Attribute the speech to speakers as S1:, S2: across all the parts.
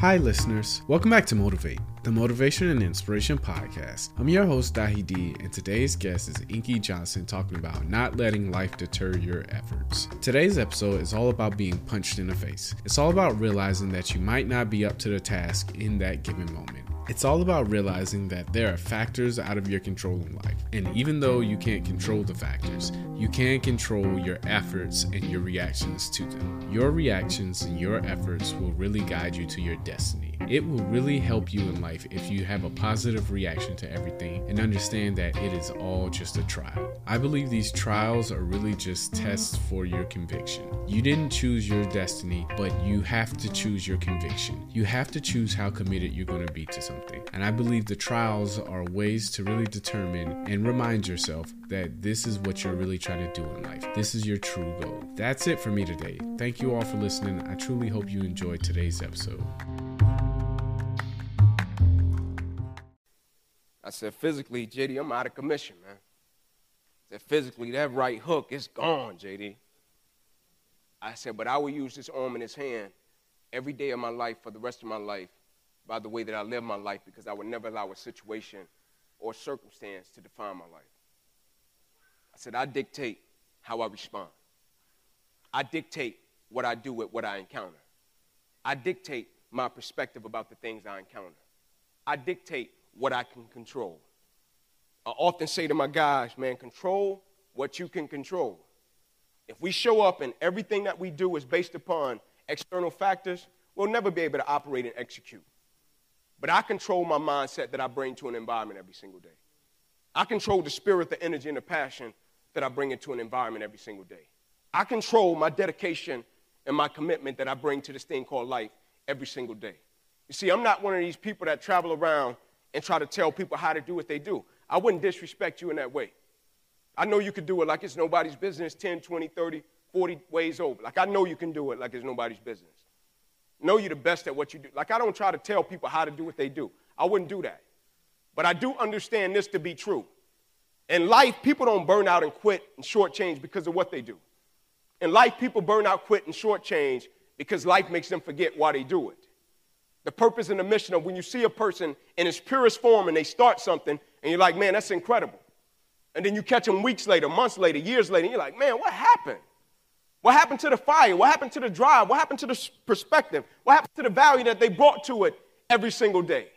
S1: Hi, listeners. Welcome back to Motivate, the Motivation and Inspiration Podcast. I'm your host, Dahi D, and today's guest is Inky Johnson talking about not letting life deter your efforts. Today's episode is all about being punched in the face. It's all about realizing that you might not be up to the task in that given moment. It's all about realizing that there are factors out of your control in life. And even though you can't control the factors, you can control your efforts and your reactions to them. Your reactions and your efforts will really guide you to your destiny. It will really help you in life if you have a positive reaction to everything and understand that it is all just a trial. I believe these trials are really just tests for your conviction. You didn't choose your destiny, but you have to choose your conviction. You have to choose how committed you're going to be to something. And I believe the trials are ways to really determine and remind yourself that this is what you're really trying to do in life. This is your true goal. That's it for me today. Thank you all for listening. I truly hope you enjoyed today's episode.
S2: I said, physically, JD, I'm out of commission, man. I said, physically, that right hook is gone, JD. I said, but I will use this arm in this hand every day of my life for the rest of my life by the way that I live my life because I would never allow a situation or circumstance to define my life. I said, I dictate how I respond. I dictate what I do with what I encounter. I dictate my perspective about the things I encounter. I dictate what I can control. I often say to my guys, man, control what you can control. If we show up and everything that we do is based upon external factors, we'll never be able to operate and execute. But I control my mindset that I bring to an environment every single day. I control the spirit, the energy, and the passion that I bring into an environment every single day. I control my dedication and my commitment that I bring to this thing called life every single day. You see, I'm not one of these people that travel around and try to tell people how to do what they do. I wouldn't disrespect you in that way. I know you could do it like it's nobody's business 10, 20, 30, 40 ways over. Like I know you can do it like it's nobody's business. Know you're the best at what you do. Like I don't try to tell people how to do what they do. I wouldn't do that. But I do understand this to be true. In life, people don't burn out and quit and shortchange because of what they do. In life, people burn out, quit, and shortchange because life makes them forget why they do it. The purpose and the mission of when you see a person in its purest form and they start something, and you're like, man, that's incredible. And then you catch them weeks later, months later, years later, and you're like, man, what happened? What happened to the fire? What happened to the drive? What happened to the perspective? What happened to the value that they brought to it every single day?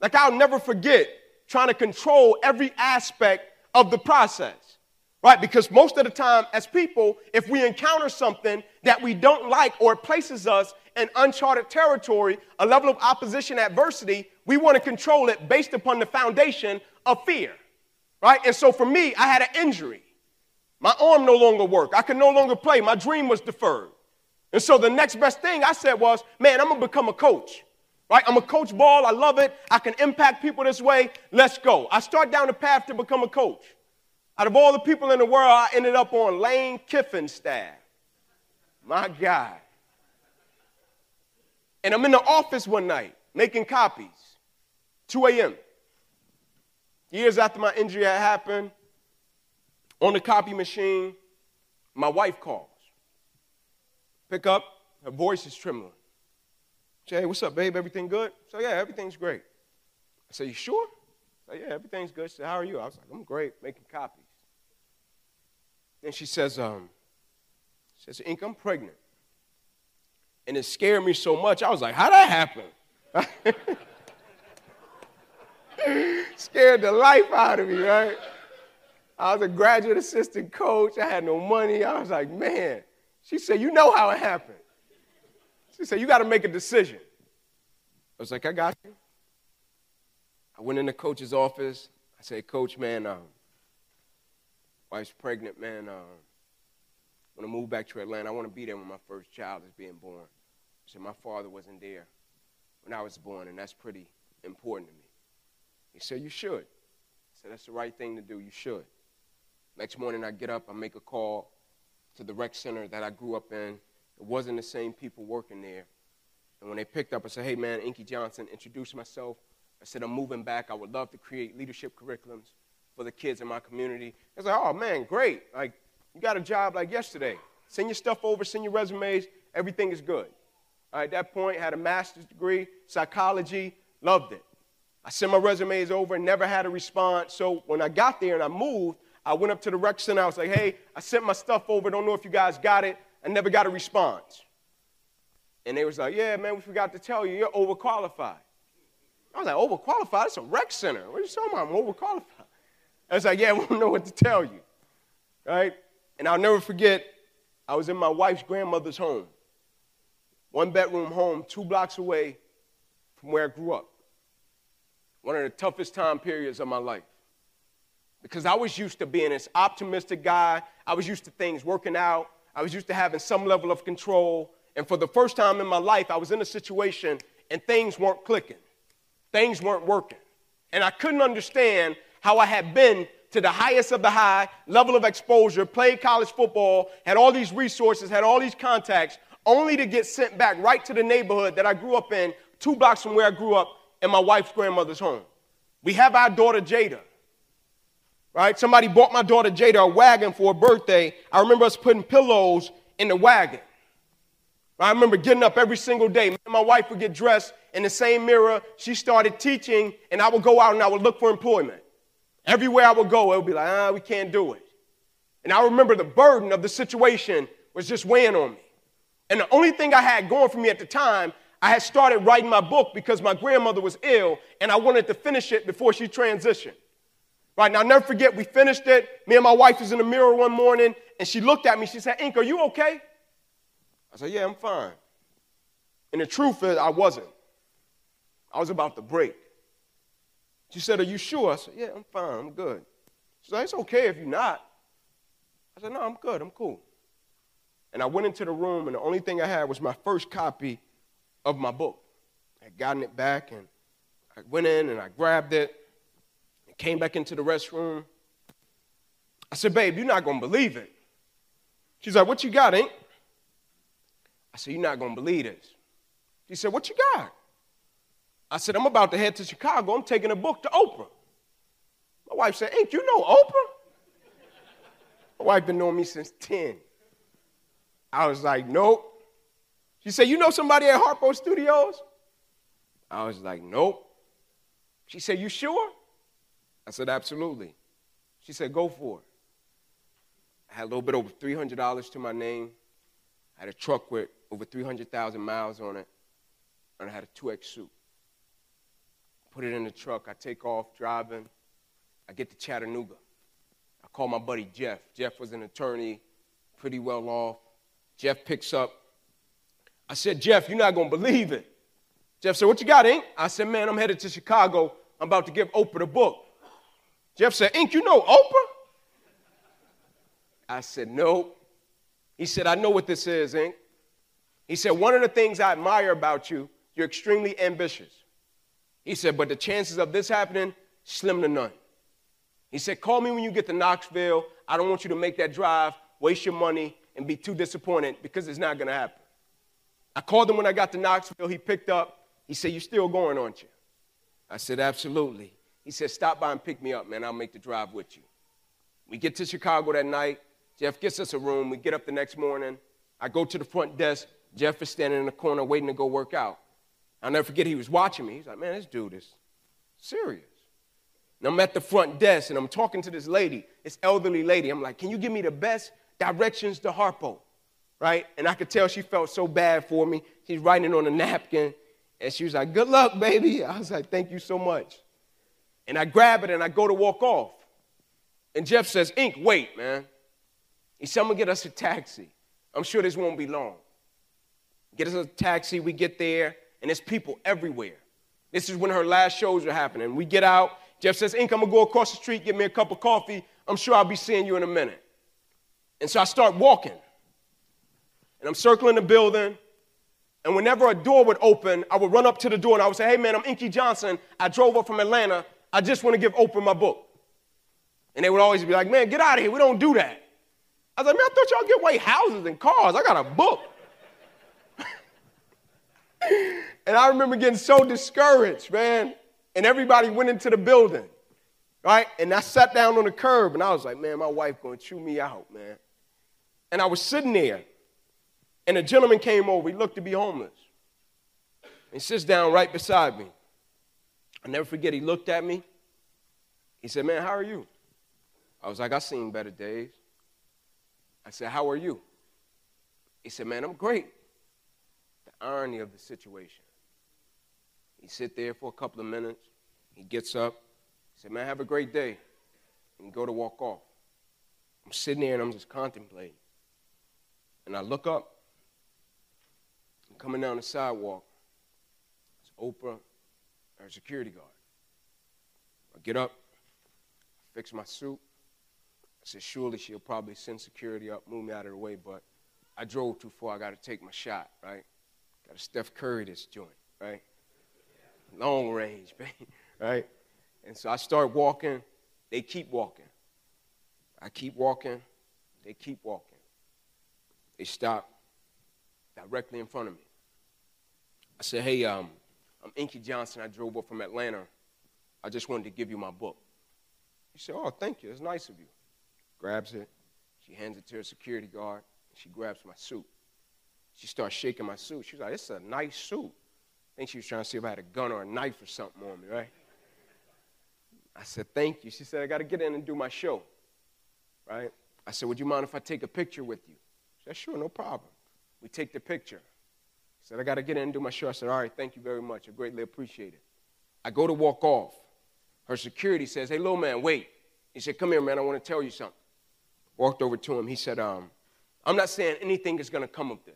S2: Like, I'll never forget trying to control every aspect of the process, right? Because most of the time, as people, if we encounter something that we don't like or places us in uncharted territory, a level of opposition, adversity, we want to control it based upon the foundation of fear, right? And so for me, I had an injury. My arm no longer worked. I could no longer play. My dream was deferred. And so the next best thing I said was, man, I'm going to become a coach. Right? I'm a coach ball. I love it. I can impact people this way. Let's go. I start down the path to become a coach. Out of all the people in the world, I ended up on Lane Kiffin's staff. My God. And I'm in the office one night making copies, 2 a.m. Years after my injury had happened, on the copy machine, my wife calls. Pick up, her voice is trembling. Jay, what's up, babe? Everything good? So, yeah, everything's great. I said, You sure? Said, Yeah, everything's good. She said, How are you? I was like, I'm great, making copies. Then she says, um, she says, Ink, I'm pregnant. And it scared me so much, I was like, How'd that happen? scared the life out of me, right? I was a graduate assistant coach. I had no money. I was like, man. She said, You know how it happened. She said, You got to make a decision. I was like, I got you. I went in the coach's office. I said, Coach, man, um, wife's pregnant, man. Um, I want to move back to Atlanta. I want to be there when my first child is being born. I said, My father wasn't there when I was born, and that's pretty important to me. He said, You should. I said, That's the right thing to do. You should. Next morning, I get up, I make a call to the rec center that I grew up in. It wasn't the same people working there. And when they picked up, I said, hey, man, Inky Johnson, introduced myself. I said, I'm moving back. I would love to create leadership curriculums for the kids in my community. I was like, oh, man, great. Like, you got a job like yesterday. Send your stuff over, send your resumes. Everything is good. at that point, had a master's degree, psychology, loved it. I sent my resumes over, never had a response. So when I got there and I moved, I went up to the rec center. I was like, hey, I sent my stuff over. Don't know if you guys got it. I never got a response. And they was like, yeah, man, we forgot to tell you, you're overqualified. I was like, overqualified? It's a rec center. What are you talking about? I'm overqualified. I was like, yeah, we don't know what to tell you. Right? And I'll never forget, I was in my wife's grandmother's home. One bedroom home, two blocks away from where I grew up. One of the toughest time periods of my life. Because I was used to being this optimistic guy. I was used to things working out. I was used to having some level of control. And for the first time in my life, I was in a situation and things weren't clicking. Things weren't working. And I couldn't understand how I had been to the highest of the high level of exposure, played college football, had all these resources, had all these contacts, only to get sent back right to the neighborhood that I grew up in, two blocks from where I grew up, in my wife's grandmother's home. We have our daughter Jada. Right? Somebody bought my daughter Jada a wagon for her birthday. I remember us putting pillows in the wagon. I remember getting up every single day. Me and my wife would get dressed in the same mirror. She started teaching, and I would go out and I would look for employment. Everywhere I would go, it would be like, ah, we can't do it. And I remember the burden of the situation was just weighing on me. And the only thing I had going for me at the time, I had started writing my book because my grandmother was ill, and I wanted to finish it before she transitioned. Right now, I'll never forget, we finished it. Me and my wife was in the mirror one morning, and she looked at me. She said, Ink, are you okay? I said, Yeah, I'm fine. And the truth is, I wasn't. I was about to break. She said, Are you sure? I said, Yeah, I'm fine. I'm good. She said, It's okay if you're not. I said, No, I'm good. I'm cool. And I went into the room, and the only thing I had was my first copy of my book. I had gotten it back, and I went in and I grabbed it came back into the restroom. I said, Babe, you're not going to believe it. She's like, What you got, Ink? I said, You're not going to believe this. She said, What you got? I said, I'm about to head to Chicago. I'm taking a book to Oprah. My wife said, Ain't you know Oprah? My wife been knowing me since 10. I was like, Nope. She said, You know somebody at Harpo Studios? I was like, Nope. She said, You sure? I said, Absolutely. She said, Go for it. I had a little bit over $300 to my name. I had a truck with over 300,000 miles on it, and I had a 2X suit. Put it in the truck. I take off driving. I get to Chattanooga. I call my buddy Jeff. Jeff was an attorney, pretty well off. Jeff picks up. I said, Jeff, you're not going to believe it. Jeff said, What you got, Ink? I said, Man, I'm headed to Chicago. I'm about to give Oprah the book. Jeff said, Ink, you know Oprah? I said, Nope. He said, I know what this is, Ink. He said, One of the things I admire about you, you're extremely ambitious. He said, But the chances of this happening, slim to none. He said, Call me when you get to Knoxville. I don't want you to make that drive, waste your money, and be too disappointed because it's not going to happen. I called him when I got to Knoxville. He picked up. He said, You're still going, aren't you? I said, Absolutely. He said, Stop by and pick me up, man. I'll make the drive with you. We get to Chicago that night. Jeff gets us a room. We get up the next morning. I go to the front desk. Jeff is standing in the corner waiting to go work out. I'll never forget he was watching me. He's like, man, this dude is serious. And I'm at the front desk and I'm talking to this lady, this elderly lady. I'm like, can you give me the best directions to Harpo? Right? And I could tell she felt so bad for me. She's writing on a napkin. And she was like, good luck, baby. I was like, thank you so much. And I grab it and I go to walk off. And Jeff says, Ink, wait, man. He said, I'm gonna get us a taxi. I'm sure this won't be long. Get us a taxi, we get there, and there's people everywhere. This is when her last shows are happening. We get out, Jeff says, Ink, I'm gonna go across the street, get me a cup of coffee. I'm sure I'll be seeing you in a minute. And so I start walking. And I'm circling the building. And whenever a door would open, I would run up to the door and I would say, Hey man, I'm Inky Johnson. I drove up from Atlanta. I just want to give Oprah my book. And they would always be like, Man, get out of here. We don't do that. I was like, man, I thought y'all get away houses and cars. I got a book. and I remember getting so discouraged, man. And everybody went into the building, right? And I sat down on the curb and I was like, man, my wife gonna chew me out, man. And I was sitting there, and a gentleman came over. He looked to be homeless. And sits down right beside me. I never forget, he looked at me. He said, Man, how are you? I was like, I've seen better days. I said, How are you? He said, Man, I'm great. The irony of the situation. He sit there for a couple of minutes. He gets up. He said, Man, have a great day. And go to walk off. I'm sitting there and I'm just contemplating. And I look up. I'm coming down the sidewalk. It's Oprah, her security guard. I get up, fix my suit. I said, surely she'll probably send security up, move me out of the way, but I drove too far. I got to take my shot, right? Got to Steph Curry this joint, right? Long range, baby, right? And so I start walking. They keep walking. I keep walking. They keep walking. They stop directly in front of me. I said, hey, um, I'm Inky Johnson. I drove up from Atlanta. I just wanted to give you my book. She said, oh, thank you. It's nice of you. Grabs it. She hands it to her security guard. She grabs my suit. She starts shaking my suit. She's like, it's a nice suit. I think she was trying to see if I had a gun or a knife or something on me, right? I said, thank you. She said, I got to get in and do my show, right? I said, would you mind if I take a picture with you? She said, sure, no problem. We take the picture. Said, I got to get in and do my show. I said, all right, thank you very much. I greatly appreciate it. I go to walk off. Her security says, hey, little man, wait. He said, come here, man, I want to tell you something. Walked over to him. He said, um, I'm not saying anything is going to come of this.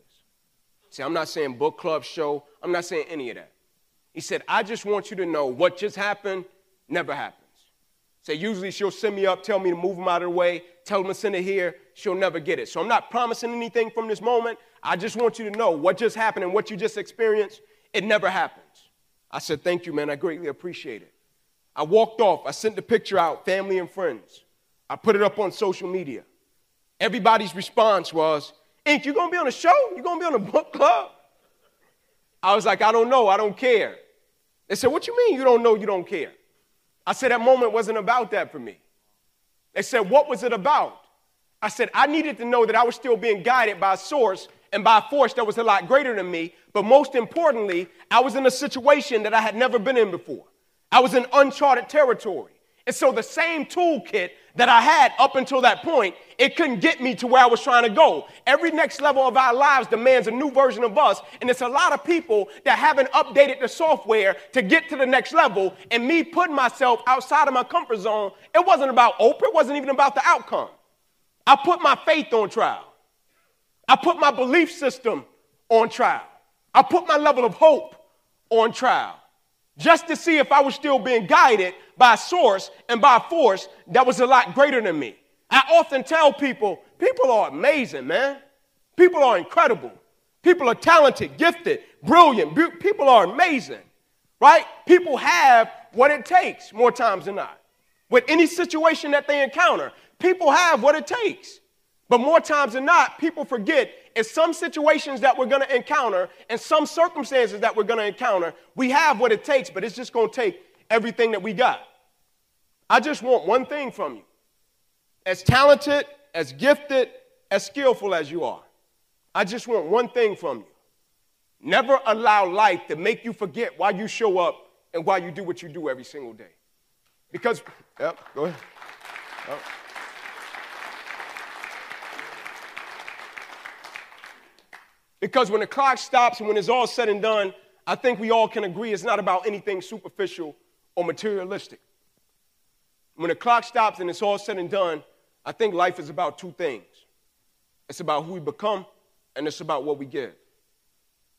S2: See, I'm not saying book club show. I'm not saying any of that. He said, I just want you to know what just happened never happens. Say, usually she'll send me up, tell me to move him out of the way, tell him to send it here. She'll never get it. So I'm not promising anything from this moment. I just want you to know what just happened and what you just experienced, it never happens. I said, Thank you, man. I greatly appreciate it. I walked off. I sent the picture out, family and friends. I put it up on social media. Everybody's response was, Ink, you gonna be on a show? You gonna be on a book club? I was like, I don't know, I don't care. They said, What you mean you don't know, you don't care? I said, That moment wasn't about that for me. They said, What was it about? I said, I needed to know that I was still being guided by a source and by a force that was a lot greater than me. But most importantly, I was in a situation that I had never been in before. I was in uncharted territory. And so the same toolkit that I had up until that point, it couldn't get me to where I was trying to go. Every next level of our lives demands a new version of us. And it's a lot of people that haven't updated the software to get to the next level. And me putting myself outside of my comfort zone, it wasn't about Oprah, it wasn't even about the outcome. I put my faith on trial. I put my belief system on trial. I put my level of hope on trial just to see if I was still being guided by a source and by a force that was a lot greater than me. I often tell people, people are amazing, man. People are incredible. People are talented, gifted, brilliant. Be- people are amazing, right? People have what it takes more times than not. With any situation that they encounter, people have what it takes. But more times than not, people forget in some situations that we're going to encounter and some circumstances that we're going to encounter, we have what it takes, but it's just going to take everything that we got. I just want one thing from you. As talented, as gifted, as skillful as you are, I just want one thing from you. Never allow life to make you forget why you show up and why you do what you do every single day. Because, yep, go ahead. Yep. Because when the clock stops and when it's all said and done, I think we all can agree it's not about anything superficial or materialistic. When the clock stops and it's all said and done, I think life is about two things it's about who we become, and it's about what we give.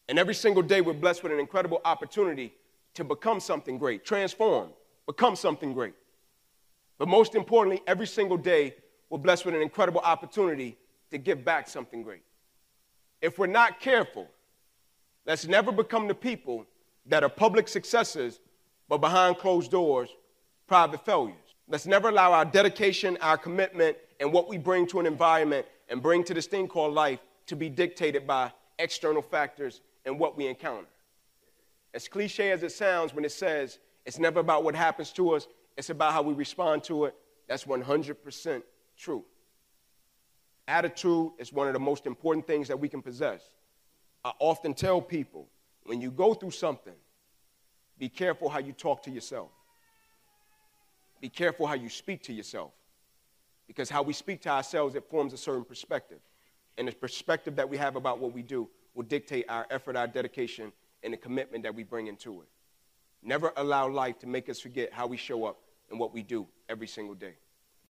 S2: And every single day, we're blessed with an incredible opportunity to become something great, transform, become something great. But most importantly, every single day, we're blessed with an incredible opportunity to give back something great if we're not careful, let's never become the people that are public successes, but behind closed doors, private failures. Let's never allow our dedication, our commitment, and what we bring to an environment and bring to this thing called life to be dictated by external factors and what we encounter. As cliche as it sounds when it says it's never about what happens to us, it's about how we respond to it, that's 100% true. Attitude is one of the most important things that we can possess. I often tell people when you go through something, be careful how you talk to yourself. Be careful how you speak to yourself. Because how we speak to ourselves, it forms a certain perspective. And the perspective that we have about what we do will dictate our effort, our dedication, and the commitment that we bring into it. Never allow life to make us forget how we show up and what we do every single day.